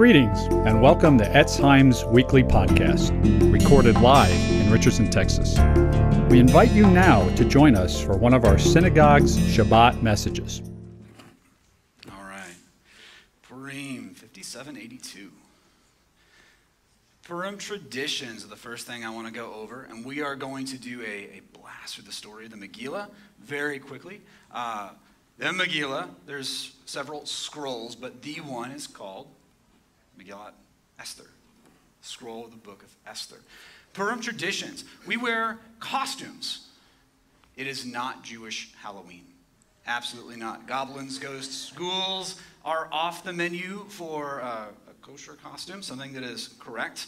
Greetings and welcome to Etz Chaim's weekly podcast, recorded live in Richardson, Texas. We invite you now to join us for one of our synagogue's Shabbat messages. All right. Purim 5782. Purim traditions are the first thing I want to go over, and we are going to do a, a blast through the story of the Megillah very quickly. Uh, the Megillah, there's several scrolls, but the one is called Megillat Esther, scroll of the book of Esther. Purim traditions. We wear costumes. It is not Jewish Halloween. Absolutely not. Goblins, ghosts, ghouls are off the menu for uh, a kosher costume, something that is correct.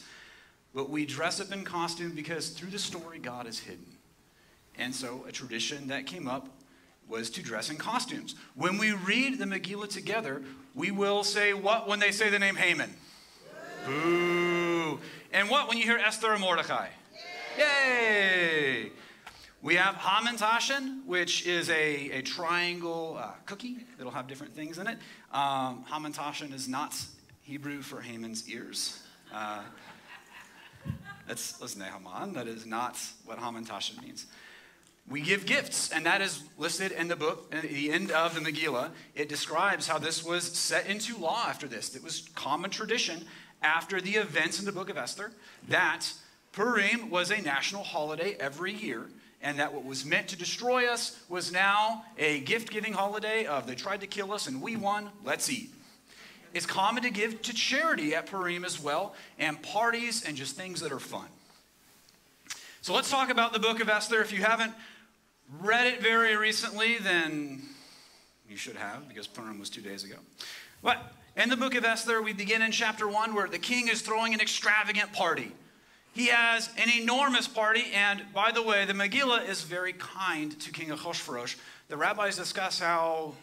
But we dress up in costume because through the story, God is hidden. And so a tradition that came up was to dress in costumes. When we read the Megillah together, we will say what when they say the name Haman? Boo. And what when you hear Esther and Mordecai? Yay! We have Hamantashen, which is a, a triangle uh, cookie. It'll have different things in it. Um, is not Hebrew for Haman's ears. Uh, that's, that's Nehaman. That is not what Hamantashen means. We give gifts, and that is listed in the book, at the end of the Megillah. It describes how this was set into law after this. It was common tradition after the events in the book of Esther that Purim was a national holiday every year, and that what was meant to destroy us was now a gift giving holiday of they tried to kill us and we won, let's eat. It's common to give to charity at Purim as well, and parties and just things that are fun. So let's talk about the book of Esther. If you haven't read it very recently, then you should have, because Purim was two days ago. But in the book of Esther, we begin in chapter one where the king is throwing an extravagant party. He has an enormous party, and by the way, the Megillah is very kind to King Ahasuerus. The rabbis discuss how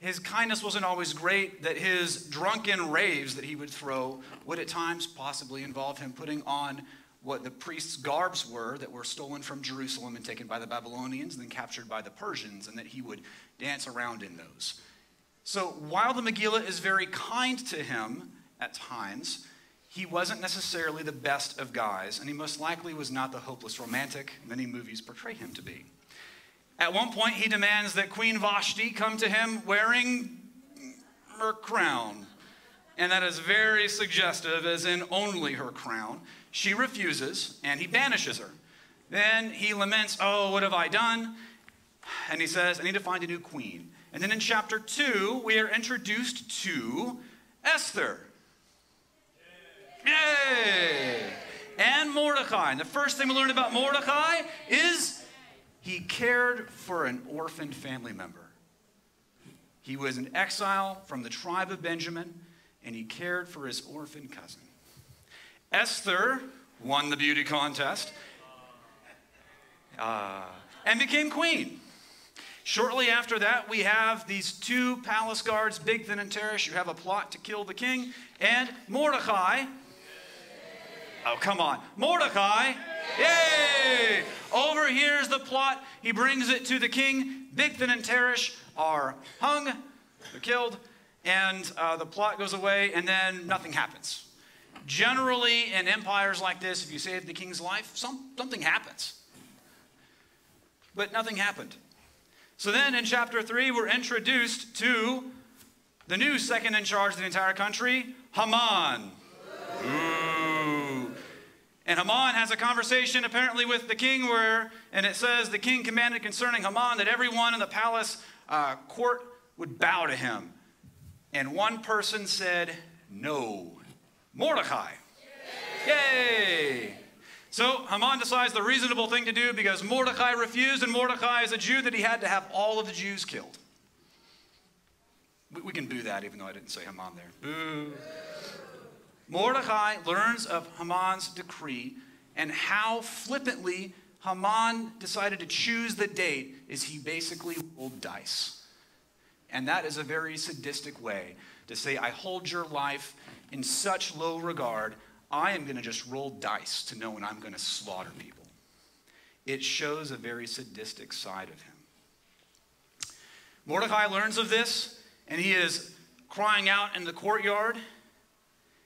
his kindness wasn't always great, that his drunken raves that he would throw would at times possibly involve him putting on what the priests' garbs were that were stolen from Jerusalem and taken by the Babylonians and then captured by the Persians, and that he would dance around in those. So while the Megillah is very kind to him at times, he wasn't necessarily the best of guys, and he most likely was not the hopeless romantic many movies portray him to be. At one point, he demands that Queen Vashti come to him wearing her crown. And that is very suggestive, as in only her crown. She refuses, and he banishes her. Then he laments, Oh, what have I done? And he says, I need to find a new queen. And then in chapter 2, we are introduced to Esther. Yay! And Mordecai. And the first thing we learn about Mordecai is he cared for an orphaned family member. He was an exile from the tribe of Benjamin, and he cared for his orphan cousin. Esther won the beauty contest uh, and became queen. Shortly after that, we have these two palace guards, Bigthan and Teresh, who have a plot to kill the king, and Mordecai. Oh, come on. Mordecai. Yay! Overhears the plot. He brings it to the king. Bigthan and Teresh are hung, they're killed, and uh, the plot goes away, and then nothing happens. Generally, in empires like this, if you save the king's life, some, something happens. But nothing happened. So then in chapter 3, we're introduced to the new second in charge of the entire country, Haman. Ooh. And Haman has a conversation apparently with the king where, and it says, the king commanded concerning Haman that everyone in the palace uh, court would bow to him. And one person said, no. Mordecai. Yay! So Haman decides the reasonable thing to do because Mordecai refused, and Mordecai is a Jew that he had to have all of the Jews killed. We, we can boo that, even though I didn't say Haman there. Boo. Mordecai learns of Haman's decree and how flippantly Haman decided to choose the date is he basically rolled dice. And that is a very sadistic way to say, I hold your life in such low regard, I am going to just roll dice to know when I'm going to slaughter people. It shows a very sadistic side of him. Mordecai learns of this, and he is crying out in the courtyard.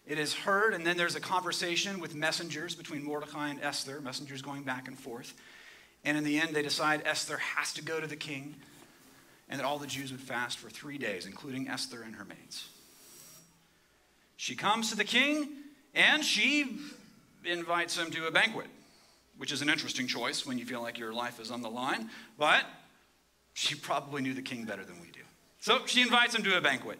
It is heard, and then there's a conversation with messengers between Mordecai and Esther, messengers going back and forth. And in the end, they decide Esther has to go to the king, and that all the Jews would fast for three days, including Esther and her maids. She comes to the king, and she invites him to a banquet, which is an interesting choice when you feel like your life is on the line, but she probably knew the king better than we do. So she invites him to a banquet.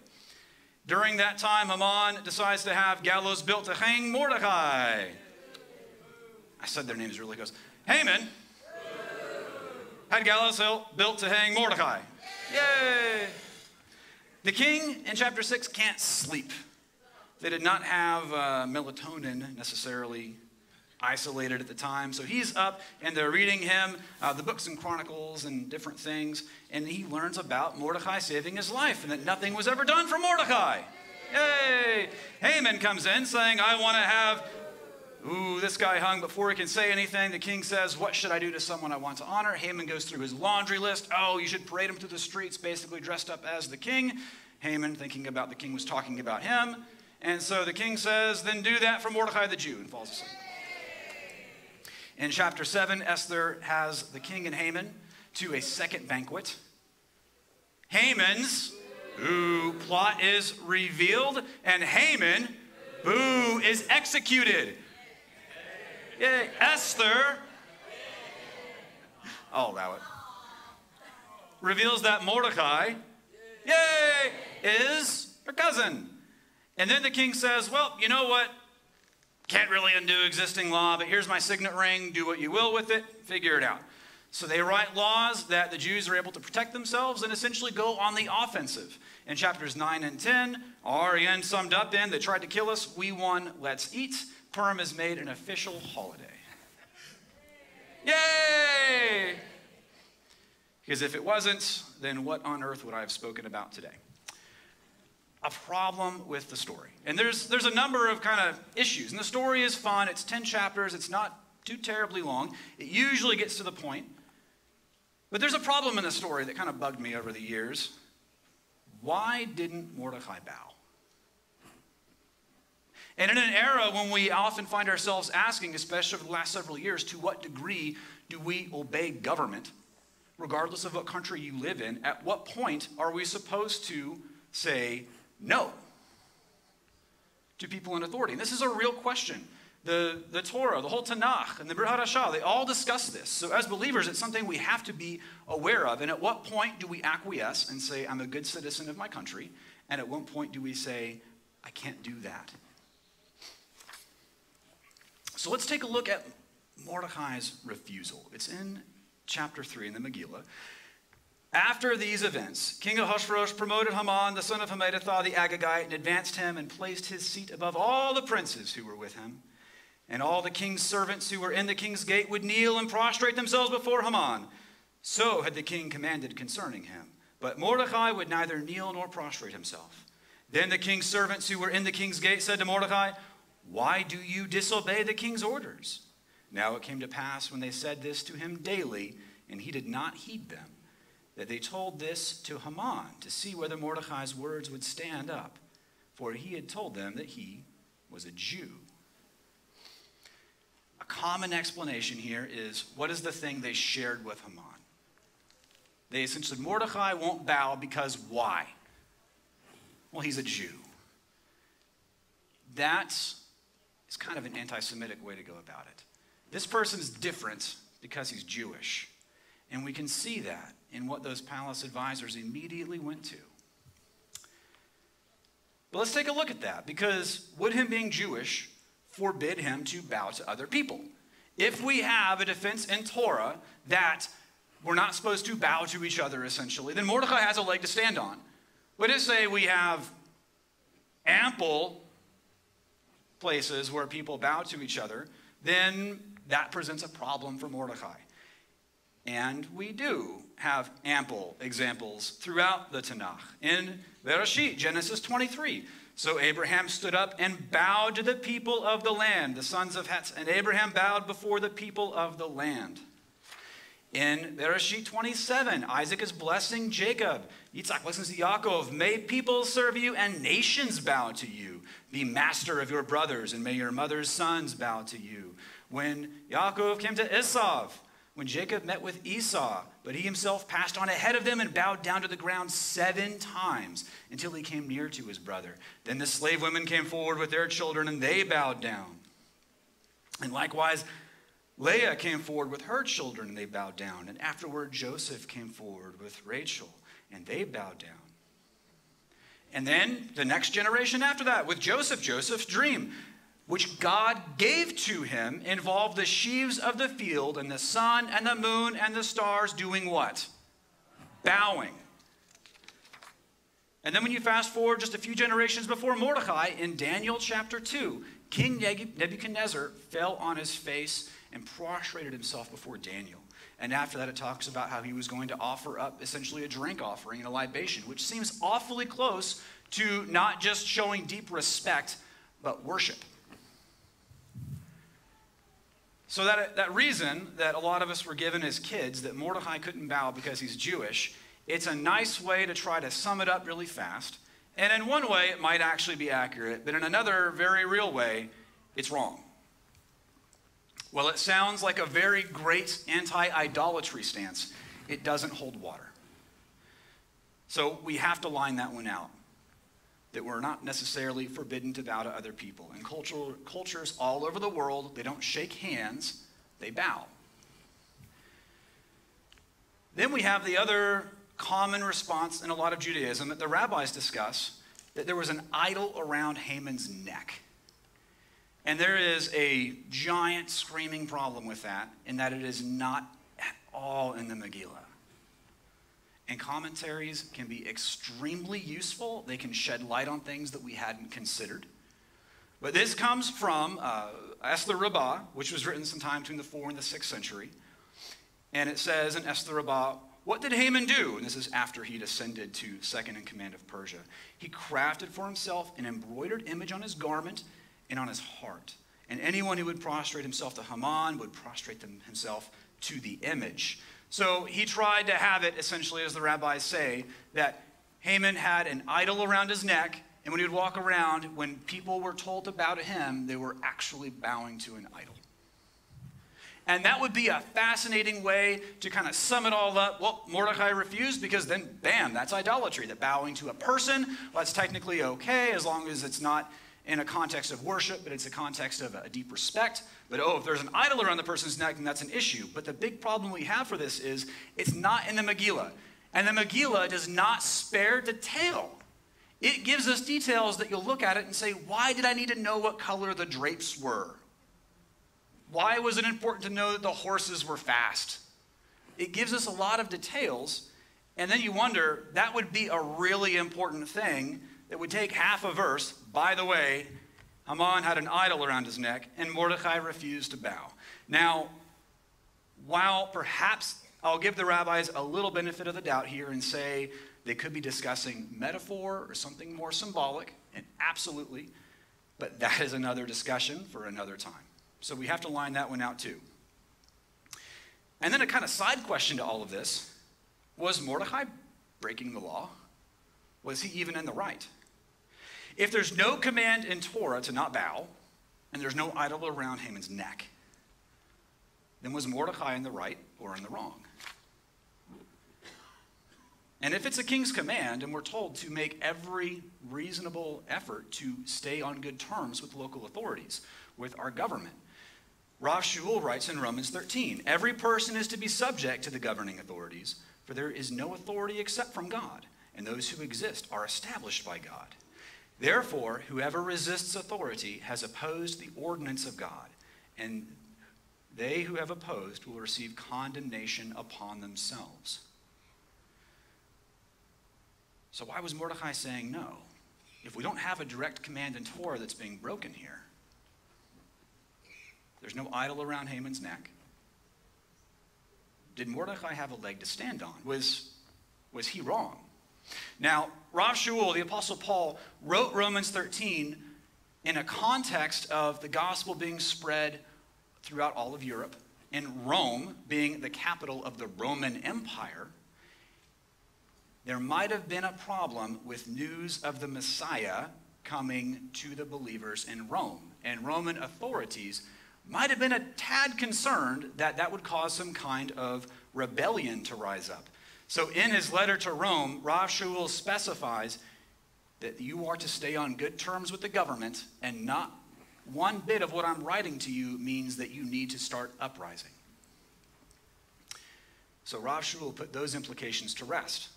During that time, Haman decides to have gallows built to hang Mordecai. I said their names really close. Haman had gallows built to hang Mordecai. Yay! The king in chapter 6 can't sleep. They did not have uh, melatonin necessarily isolated at the time. So he's up and they're reading him uh, the books and chronicles and different things. And he learns about Mordecai saving his life and that nothing was ever done for Mordecai. Yay! Haman comes in saying, I want to have. Ooh, this guy hung before he can say anything. The king says, What should I do to someone I want to honor? Haman goes through his laundry list. Oh, you should parade him through the streets, basically dressed up as the king. Haman, thinking about the king, was talking about him. And so the king says, Then do that for Mordecai the Jew, and falls asleep. In chapter 7, Esther has the king and Haman to a second banquet. Haman's ooh, plot is revealed, and Haman, boo, is executed. Yay. Esther, I'll allow it, reveals that Mordecai, yay, is her cousin. And then the king says, Well, you know what? Can't really undo existing law, but here's my signet ring. Do what you will with it. Figure it out. So they write laws that the Jews are able to protect themselves and essentially go on the offensive. In chapters 9 and 10, REN summed up in, they tried to kill us, we won, let's eat. Purim is made an official holiday. Yay! Because if it wasn't, then what on earth would I have spoken about today? A problem with the story. And there's, there's a number of kind of issues. And the story is fun. It's 10 chapters. It's not too terribly long. It usually gets to the point. But there's a problem in the story that kind of bugged me over the years. Why didn't Mordecai bow? And in an era when we often find ourselves asking, especially over the last several years, to what degree do we obey government, regardless of what country you live in? At what point are we supposed to say, no to people in authority. And this is a real question. The, the Torah, the whole Tanakh, and the Brit Hadashah, they all discuss this. So, as believers, it's something we have to be aware of. And at what point do we acquiesce and say, I'm a good citizen of my country? And at what point do we say, I can't do that? So, let's take a look at Mordecai's refusal. It's in chapter 3 in the Megillah. After these events, King Ahasuerus promoted Haman, the son of Hammedatha the Agagite, and advanced him and placed his seat above all the princes who were with him. And all the king's servants who were in the king's gate would kneel and prostrate themselves before Haman. So had the king commanded concerning him. But Mordecai would neither kneel nor prostrate himself. Then the king's servants who were in the king's gate said to Mordecai, Why do you disobey the king's orders? Now it came to pass when they said this to him daily, and he did not heed them that they told this to Haman to see whether Mordecai's words would stand up, for he had told them that he was a Jew. A common explanation here is what is the thing they shared with Haman? They essentially Mordecai won't bow because why? Well, he's a Jew. That is kind of an anti Semitic way to go about it. This person's different because he's Jewish. And we can see that in what those palace advisors immediately went to. But let's take a look at that because would him being Jewish forbid him to bow to other people? If we have a defense in Torah that we're not supposed to bow to each other essentially, then Mordecai has a leg to stand on. But if, say we have ample places where people bow to each other, then that presents a problem for Mordecai. And we do have ample examples throughout the Tanakh. In Bereshit, Genesis 23. So Abraham stood up and bowed to the people of the land, the sons of Het, and Abraham bowed before the people of the land. In Bereshit 27, Isaac is blessing Jacob. Yitzhak blessings Yaakov. May people serve you and nations bow to you. Be master of your brothers, and may your mother's sons bow to you. When Yaakov came to Esav, when Jacob met with Esau, but he himself passed on ahead of them and bowed down to the ground seven times until he came near to his brother. Then the slave women came forward with their children, and they bowed down. And likewise, Leah came forward with her children, and they bowed down. And afterward, Joseph came forward with Rachel, and they bowed down. And then the next generation after that, with Joseph, Joseph's dream which God gave to him involved the sheaves of the field and the sun and the moon and the stars doing what? Bowing. And then when you fast forward just a few generations before Mordecai, in Daniel chapter 2, King Nebuchadnezzar fell on his face and prostrated himself before Daniel. And after that, it talks about how he was going to offer up essentially a drink offering and a libation, which seems awfully close to not just showing deep respect, but worship. So that, that reason that a lot of us were given as kids that Mordecai couldn't bow because he's Jewish, it's a nice way to try to sum it up really fast. And in one way, it might actually be accurate, but in another very real way, it's wrong. Well, it sounds like a very great anti idolatry stance. It doesn't hold water. So we have to line that one out that we're not necessarily forbidden to bow to other people. In cultural, cultures all over the world, they don't shake hands, they bow. Then we have the other common response in a lot of Judaism that the rabbis discuss that there was an idol around Haman's neck. And there is a giant screaming problem with that, in that it is not at all in the Megillah. And commentaries can be extremely useful. They can shed light on things that we hadn't considered. But this comes from uh, Esther Rabbah, which was written sometime between the 4th and the 6th century. And it says in Esther Rabbah, what did Haman do? And this is after he'd ascended to second in command of Persia. He crafted for himself an embroidered image on his garment and on his heart. And anyone who would prostrate himself to Haman would prostrate himself to the image. So he tried to have it, essentially, as the rabbis say, that Haman had an idol around his neck, and when he would walk around, when people were told to bow to him, they were actually bowing to an idol. And that would be a fascinating way to kind of sum it all up. Well, Mordecai refused because then, bam, that's idolatry. That bowing to a person, well, that's technically okay as long as it's not in a context of worship, but it's a context of a deep respect. But oh, if there's an idol around the person's neck, then that's an issue. But the big problem we have for this is it's not in the Megillah. And the Megillah does not spare detail. It gives us details that you'll look at it and say, why did I need to know what color the drapes were? Why was it important to know that the horses were fast? It gives us a lot of details. And then you wonder, that would be a really important thing that would take half a verse. By the way, Haman had an idol around his neck, and Mordecai refused to bow. Now, while perhaps I'll give the rabbis a little benefit of the doubt here and say they could be discussing metaphor or something more symbolic, and absolutely, but that is another discussion for another time. So we have to line that one out too. And then a kind of side question to all of this was Mordecai breaking the law? Was he even in the right? If there's no command in Torah to not bow, and there's no idol around Haman's neck, then was Mordecai in the right or in the wrong? And if it's a king's command and we're told to make every reasonable effort to stay on good terms with local authorities, with our government, Rav Shaul writes in Romans 13 every person is to be subject to the governing authorities, for there is no authority except from God, and those who exist are established by God. Therefore, whoever resists authority has opposed the ordinance of God, and they who have opposed will receive condemnation upon themselves. So, why was Mordecai saying no? If we don't have a direct command in Torah that's being broken here, there's no idol around Haman's neck. Did Mordecai have a leg to stand on? Was, was he wrong? Now, Rav Shaul, the Apostle Paul, wrote Romans 13 in a context of the gospel being spread throughout all of Europe, and Rome being the capital of the Roman Empire. There might have been a problem with news of the Messiah coming to the believers in Rome. And Roman authorities might have been a tad concerned that that would cause some kind of rebellion to rise up. So, in his letter to Rome, Rav Shaul specifies that you are to stay on good terms with the government, and not one bit of what I'm writing to you means that you need to start uprising. So, Rav Shaul put those implications to rest.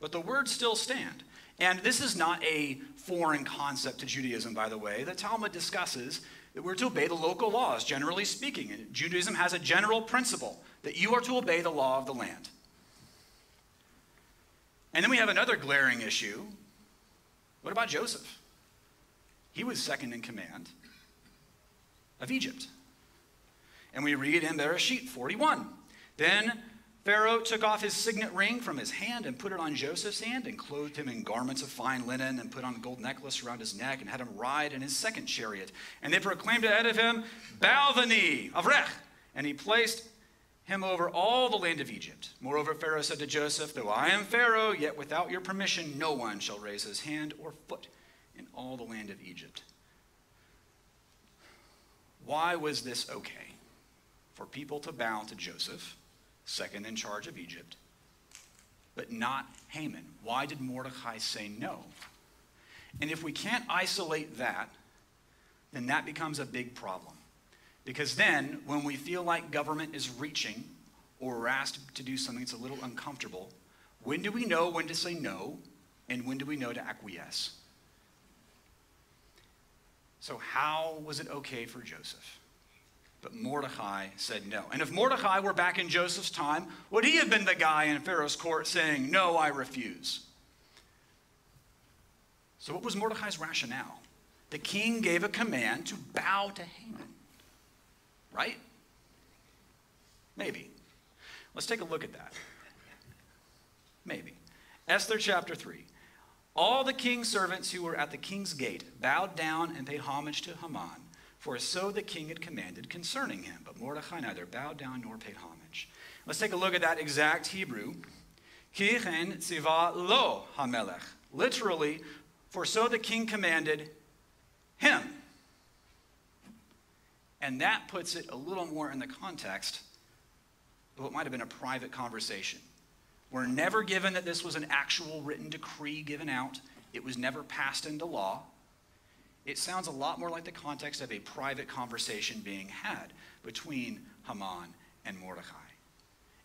But the words still stand. And this is not a foreign concept to Judaism, by the way. The Talmud discusses that we're to obey the local laws, generally speaking. Judaism has a general principle that you are to obey the law of the land. And then we have another glaring issue. What about Joseph? He was second in command of Egypt. And we read in Bereshit 41. Then Pharaoh took off his signet ring from his hand and put it on Joseph's hand and clothed him in garments of fine linen and put on a gold necklace around his neck and had him ride in his second chariot. And they proclaimed ahead of him, Bow the knee, Avrech. And he placed him over all the land of Egypt. Moreover, Pharaoh said to Joseph, Though I am Pharaoh, yet without your permission no one shall raise his hand or foot in all the land of Egypt. Why was this okay for people to bow to Joseph? second in charge of Egypt, but not Haman. Why did Mordecai say no? And if we can't isolate that, then that becomes a big problem. Because then, when we feel like government is reaching or we're asked to do something that's a little uncomfortable, when do we know when to say no and when do we know to acquiesce? So, how was it okay for Joseph? But Mordecai said no. And if Mordecai were back in Joseph's time, would he have been the guy in Pharaoh's court saying, No, I refuse? So, what was Mordecai's rationale? The king gave a command to bow to Haman. Right? Maybe. Let's take a look at that. Maybe. Esther chapter 3. All the king's servants who were at the king's gate bowed down and paid homage to Haman for so the king had commanded concerning him. But Mordecai neither bowed down nor paid homage. Let's take a look at that exact Hebrew. Kichen tziva lo hamelech. Literally, for so the king commanded him. And that puts it a little more in the context of what might have been a private conversation. We're never given that this was an actual written decree given out, it was never passed into law it sounds a lot more like the context of a private conversation being had between Haman and Mordecai.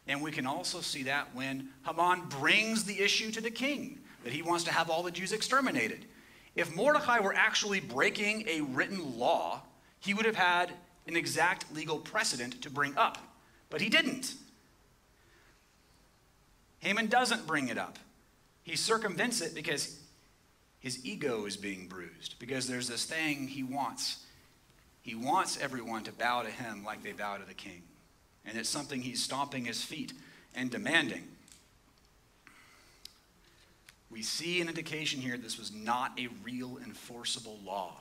And we can also see that when Haman brings the issue to the king, that he wants to have all the Jews exterminated. If Mordecai were actually breaking a written law, he would have had an exact legal precedent to bring up. But he didn't. Haman doesn't bring it up. He circumvents it because his ego is being bruised because there's this thing he wants. He wants everyone to bow to him like they bow to the king. And it's something he's stomping his feet and demanding. We see an indication here this was not a real enforceable law.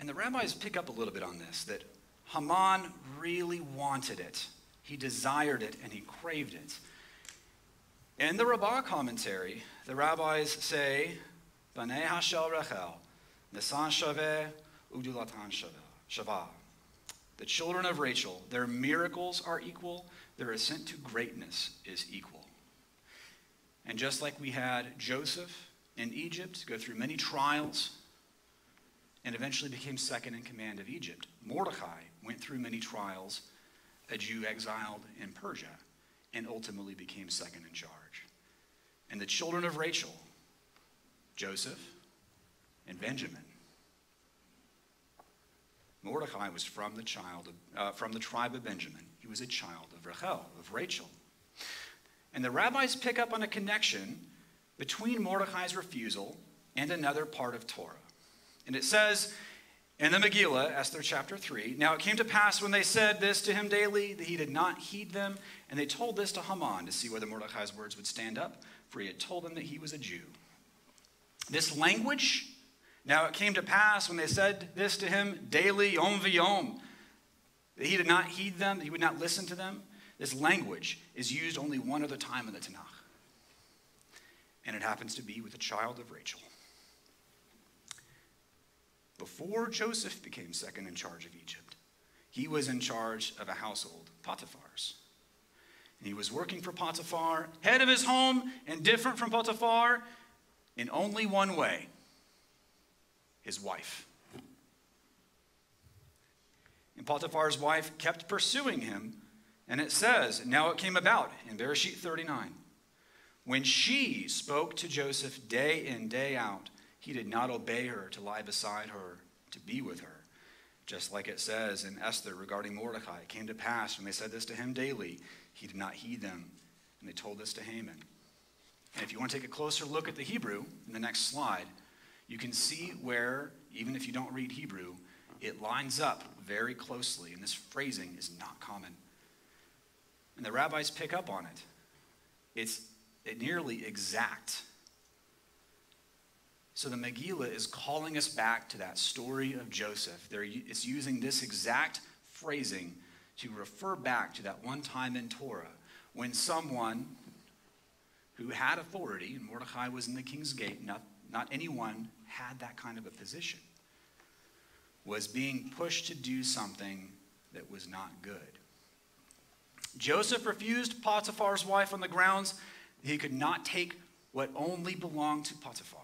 And the rabbis pick up a little bit on this that Haman really wanted it. He desired it and he craved it. In the Rabbah commentary, the rabbis say, Banei Hashel Rachel, Nisan Shaveh, Ugdulatan Shavah. The children of Rachel, their miracles are equal, their ascent to greatness is equal. And just like we had Joseph in Egypt go through many trials and eventually became second in command of Egypt, Mordecai went through many trials, a Jew exiled in Persia and ultimately became second in charge. And the children of Rachel, Joseph and Benjamin. Mordecai was from the child of, uh, from the tribe of Benjamin. He was a child of Rachel, of Rachel. And the rabbis pick up on a connection between Mordecai's refusal and another part of Torah. And it says in the Megillah, Esther chapter 3, Now it came to pass when they said this to him daily that he did not heed them, and they told this to Haman to see whether Mordecai's words would stand up, for he had told them that he was a Jew. This language, now it came to pass when they said this to him daily, yom v'yom, that he did not heed them, that he would not listen to them. This language is used only one other time in the Tanakh. and it happens to be with the child of Rachel. Before Joseph became second in charge of Egypt, he was in charge of a household, Potiphar's. And he was working for Potiphar, head of his home, and different from Potiphar in only one way his wife. And Potiphar's wife kept pursuing him, and it says, Now it came about in Bereshit 39. When she spoke to Joseph day in, day out, he did not obey her to lie beside her, to be with her. Just like it says in Esther regarding Mordecai, it came to pass when they said this to him daily, he did not heed them, and they told this to Haman. And if you want to take a closer look at the Hebrew in the next slide, you can see where, even if you don't read Hebrew, it lines up very closely, and this phrasing is not common. And the rabbis pick up on it. It's nearly exact. So the Megillah is calling us back to that story of Joseph. There, it's using this exact phrasing to refer back to that one time in Torah when someone who had authority, and Mordecai was in the king's gate, not, not anyone had that kind of a position, was being pushed to do something that was not good. Joseph refused Potiphar's wife on the grounds he could not take what only belonged to Potiphar.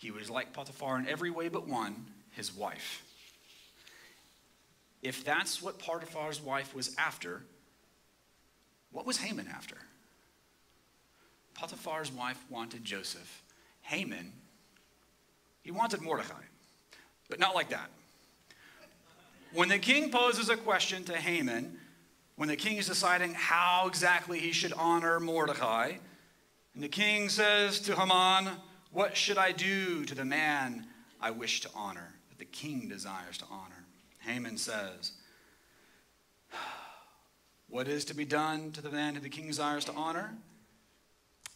He was like Potiphar in every way but one, his wife. If that's what Potiphar's wife was after, what was Haman after? Potiphar's wife wanted Joseph. Haman, he wanted Mordecai, but not like that. When the king poses a question to Haman, when the king is deciding how exactly he should honor Mordecai, and the king says to Haman, What should I do to the man I wish to honor, that the king desires to honor? Haman says, What is to be done to the man who the king desires to honor?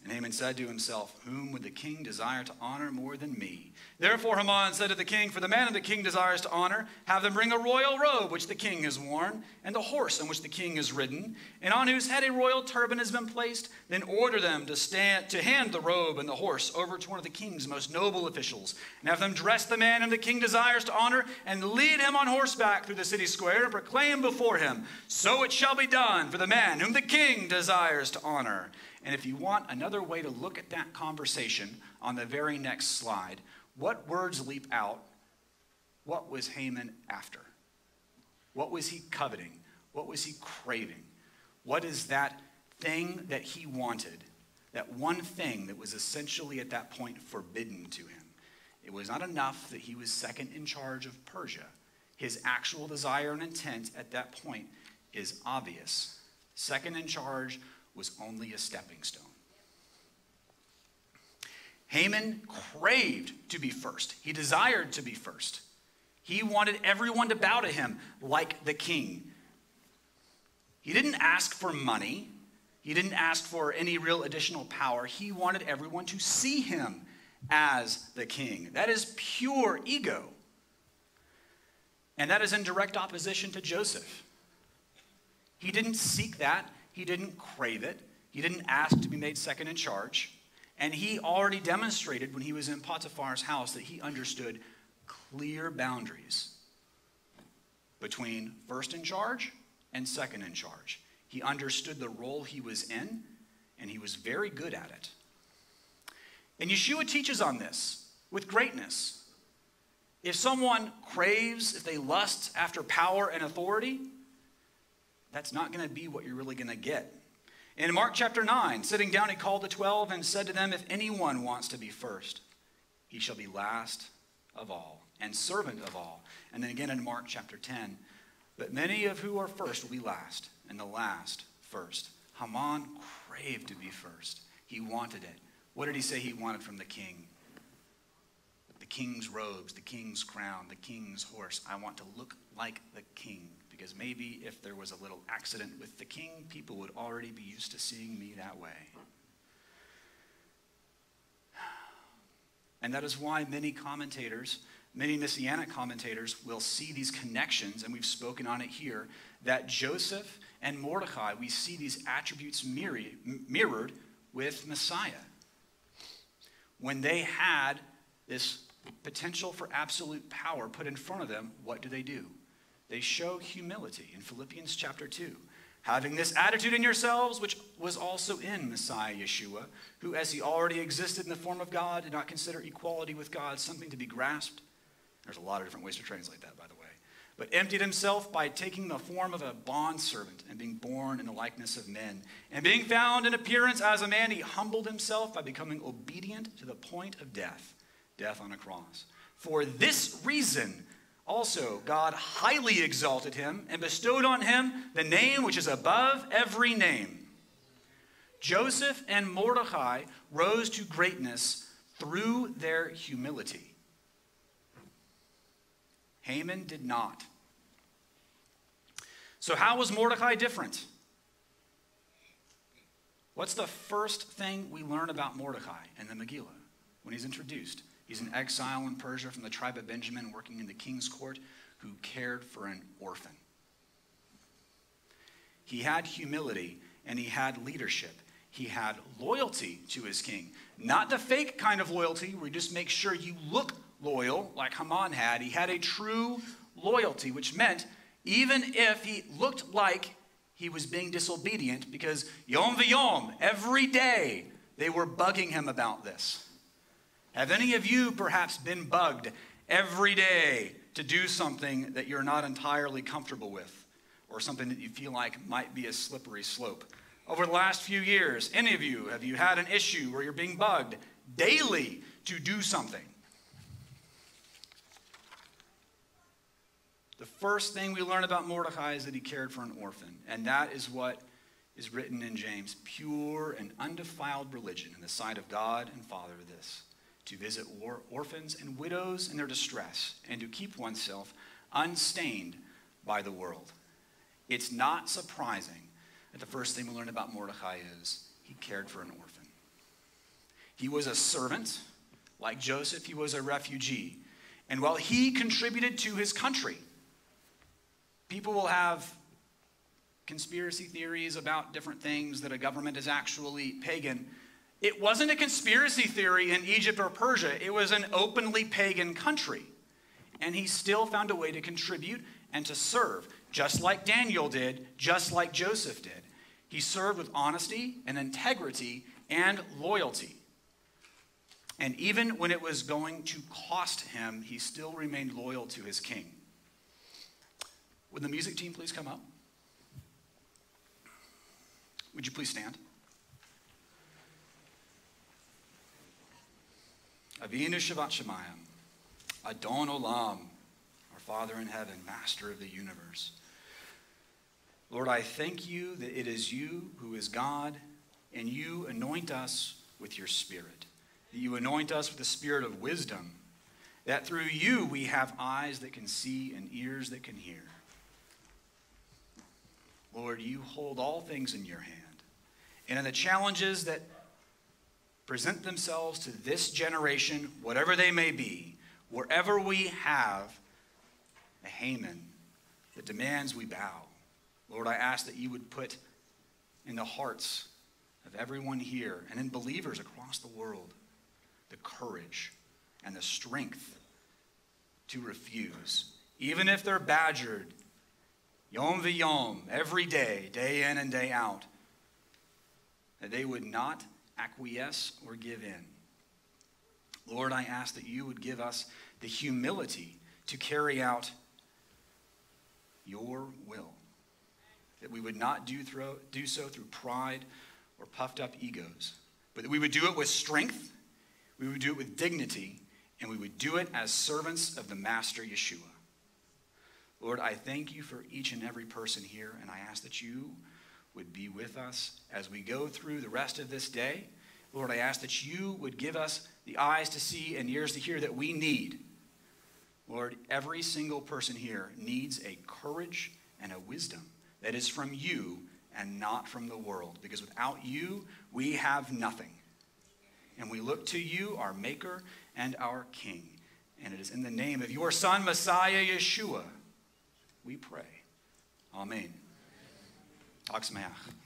And Haman said to himself, Whom would the king desire to honor more than me? Therefore Haman said to the king, For the man whom the king desires to honor, have them bring a royal robe which the king has worn, and the horse on which the king has ridden, and on whose head a royal turban has been placed. Then order them to stand to hand the robe and the horse over to one of the king's most noble officials, and have them dress the man whom the king desires to honor, and lead him on horseback through the city square, and proclaim before him, So it shall be done for the man whom the king desires to honor. And if you want another way to look at that conversation on the very next slide, what words leap out? What was Haman after? What was he coveting? What was he craving? What is that thing that he wanted? That one thing that was essentially at that point forbidden to him. It was not enough that he was second in charge of Persia. His actual desire and intent at that point is obvious. Second in charge was only a stepping stone. Haman craved to be first, he desired to be first. He wanted everyone to bow to him like the king. He didn't ask for money. He didn't ask for any real additional power. He wanted everyone to see him as the king. That is pure ego. And that is in direct opposition to Joseph. He didn't seek that. He didn't crave it, he didn't ask to be made second in charge. And he already demonstrated when he was in Potiphar's house that he understood clear boundaries between first in charge and second in charge. He understood the role he was in, and he was very good at it. And Yeshua teaches on this with greatness. If someone craves, if they lust after power and authority, that's not going to be what you're really going to get. In Mark chapter 9, sitting down, he called the twelve and said to them, If anyone wants to be first, he shall be last of all and servant of all. And then again in Mark chapter 10, but many of who are first will be last, and the last first. Haman craved to be first. He wanted it. What did he say he wanted from the king? The king's robes, the king's crown, the king's horse. I want to look like the king because maybe if there was a little accident with the king, people would already be used to seeing me that way. And that is why many commentators, many messianic commentators, will see these connections, and we've spoken on it here, that Joseph and Mordecai, we see these attributes mirrored with Messiah. when they had this potential for absolute power put in front of them, what do they do? They show humility in Philippians chapter 2. Having this attitude in yourselves, which was also in Messiah Yeshua, who, as he already existed in the form of God, did not consider equality with God something to be grasped. There's a lot of different ways to translate that, by the way. But emptied himself by taking the form of a bondservant and being born in the likeness of men. And being found in appearance as a man, he humbled himself by becoming obedient to the point of death, death on a cross. For this reason, also, God highly exalted him and bestowed on him the name which is above every name. Joseph and Mordecai rose to greatness through their humility. Haman did not. So, how was Mordecai different? What's the first thing we learn about Mordecai in the Megillah when he's introduced? He's an exile in Persia from the tribe of Benjamin, working in the king's court, who cared for an orphan. He had humility and he had leadership. He had loyalty to his king. Not the fake kind of loyalty where you just make sure you look loyal, like Haman had. He had a true loyalty, which meant even if he looked like he was being disobedient, because yom v'yom, every day, they were bugging him about this. Have any of you perhaps been bugged every day to do something that you're not entirely comfortable with or something that you feel like might be a slippery slope? Over the last few years, any of you, have you had an issue where you're being bugged daily to do something? The first thing we learn about Mordecai is that he cared for an orphan, and that is what is written in James pure and undefiled religion in the sight of God and Father of this to visit or- orphans and widows in their distress, and to keep oneself unstained by the world. It's not surprising that the first thing we learn about Mordecai is he cared for an orphan. He was a servant, like Joseph, he was a refugee. And while he contributed to his country, people will have conspiracy theories about different things that a government is actually pagan. It wasn't a conspiracy theory in Egypt or Persia, it was an openly pagan country. And he still found a way to contribute and to serve, just like Daniel did, just like Joseph did. He served with honesty and integrity and loyalty. And even when it was going to cost him, he still remained loyal to his king. Would the music team please come up? Would you please stand? Avinu Shebashamayim, Adon Olam, our Father in heaven, Master of the universe. Lord, I thank you that it is you who is God, and you anoint us with your Spirit. That you anoint us with the Spirit of wisdom, that through you we have eyes that can see and ears that can hear. Lord, you hold all things in your hand. And in the challenges that present themselves to this generation, whatever they may be, wherever we have a Haman that demands we bow. Lord, I ask that you would put in the hearts of everyone here and in believers across the world the courage and the strength to refuse, even if they're badgered yom v'yom, every day, day in and day out, that they would not acquiesce or give in. Lord, I ask that you would give us the humility to carry out your will. That we would not do, through, do so through pride or puffed up egos, but that we would do it with strength, we would do it with dignity, and we would do it as servants of the Master Yeshua. Lord, I thank you for each and every person here, and I ask that you would be with us as we go through the rest of this day. Lord, I ask that you would give us the eyes to see and ears to hear that we need. Lord, every single person here needs a courage and a wisdom that is from you and not from the world. Because without you, we have nothing. And we look to you, our Maker and our King. And it is in the name of your Son, Messiah Yeshua, we pray. Amen. Takk skal.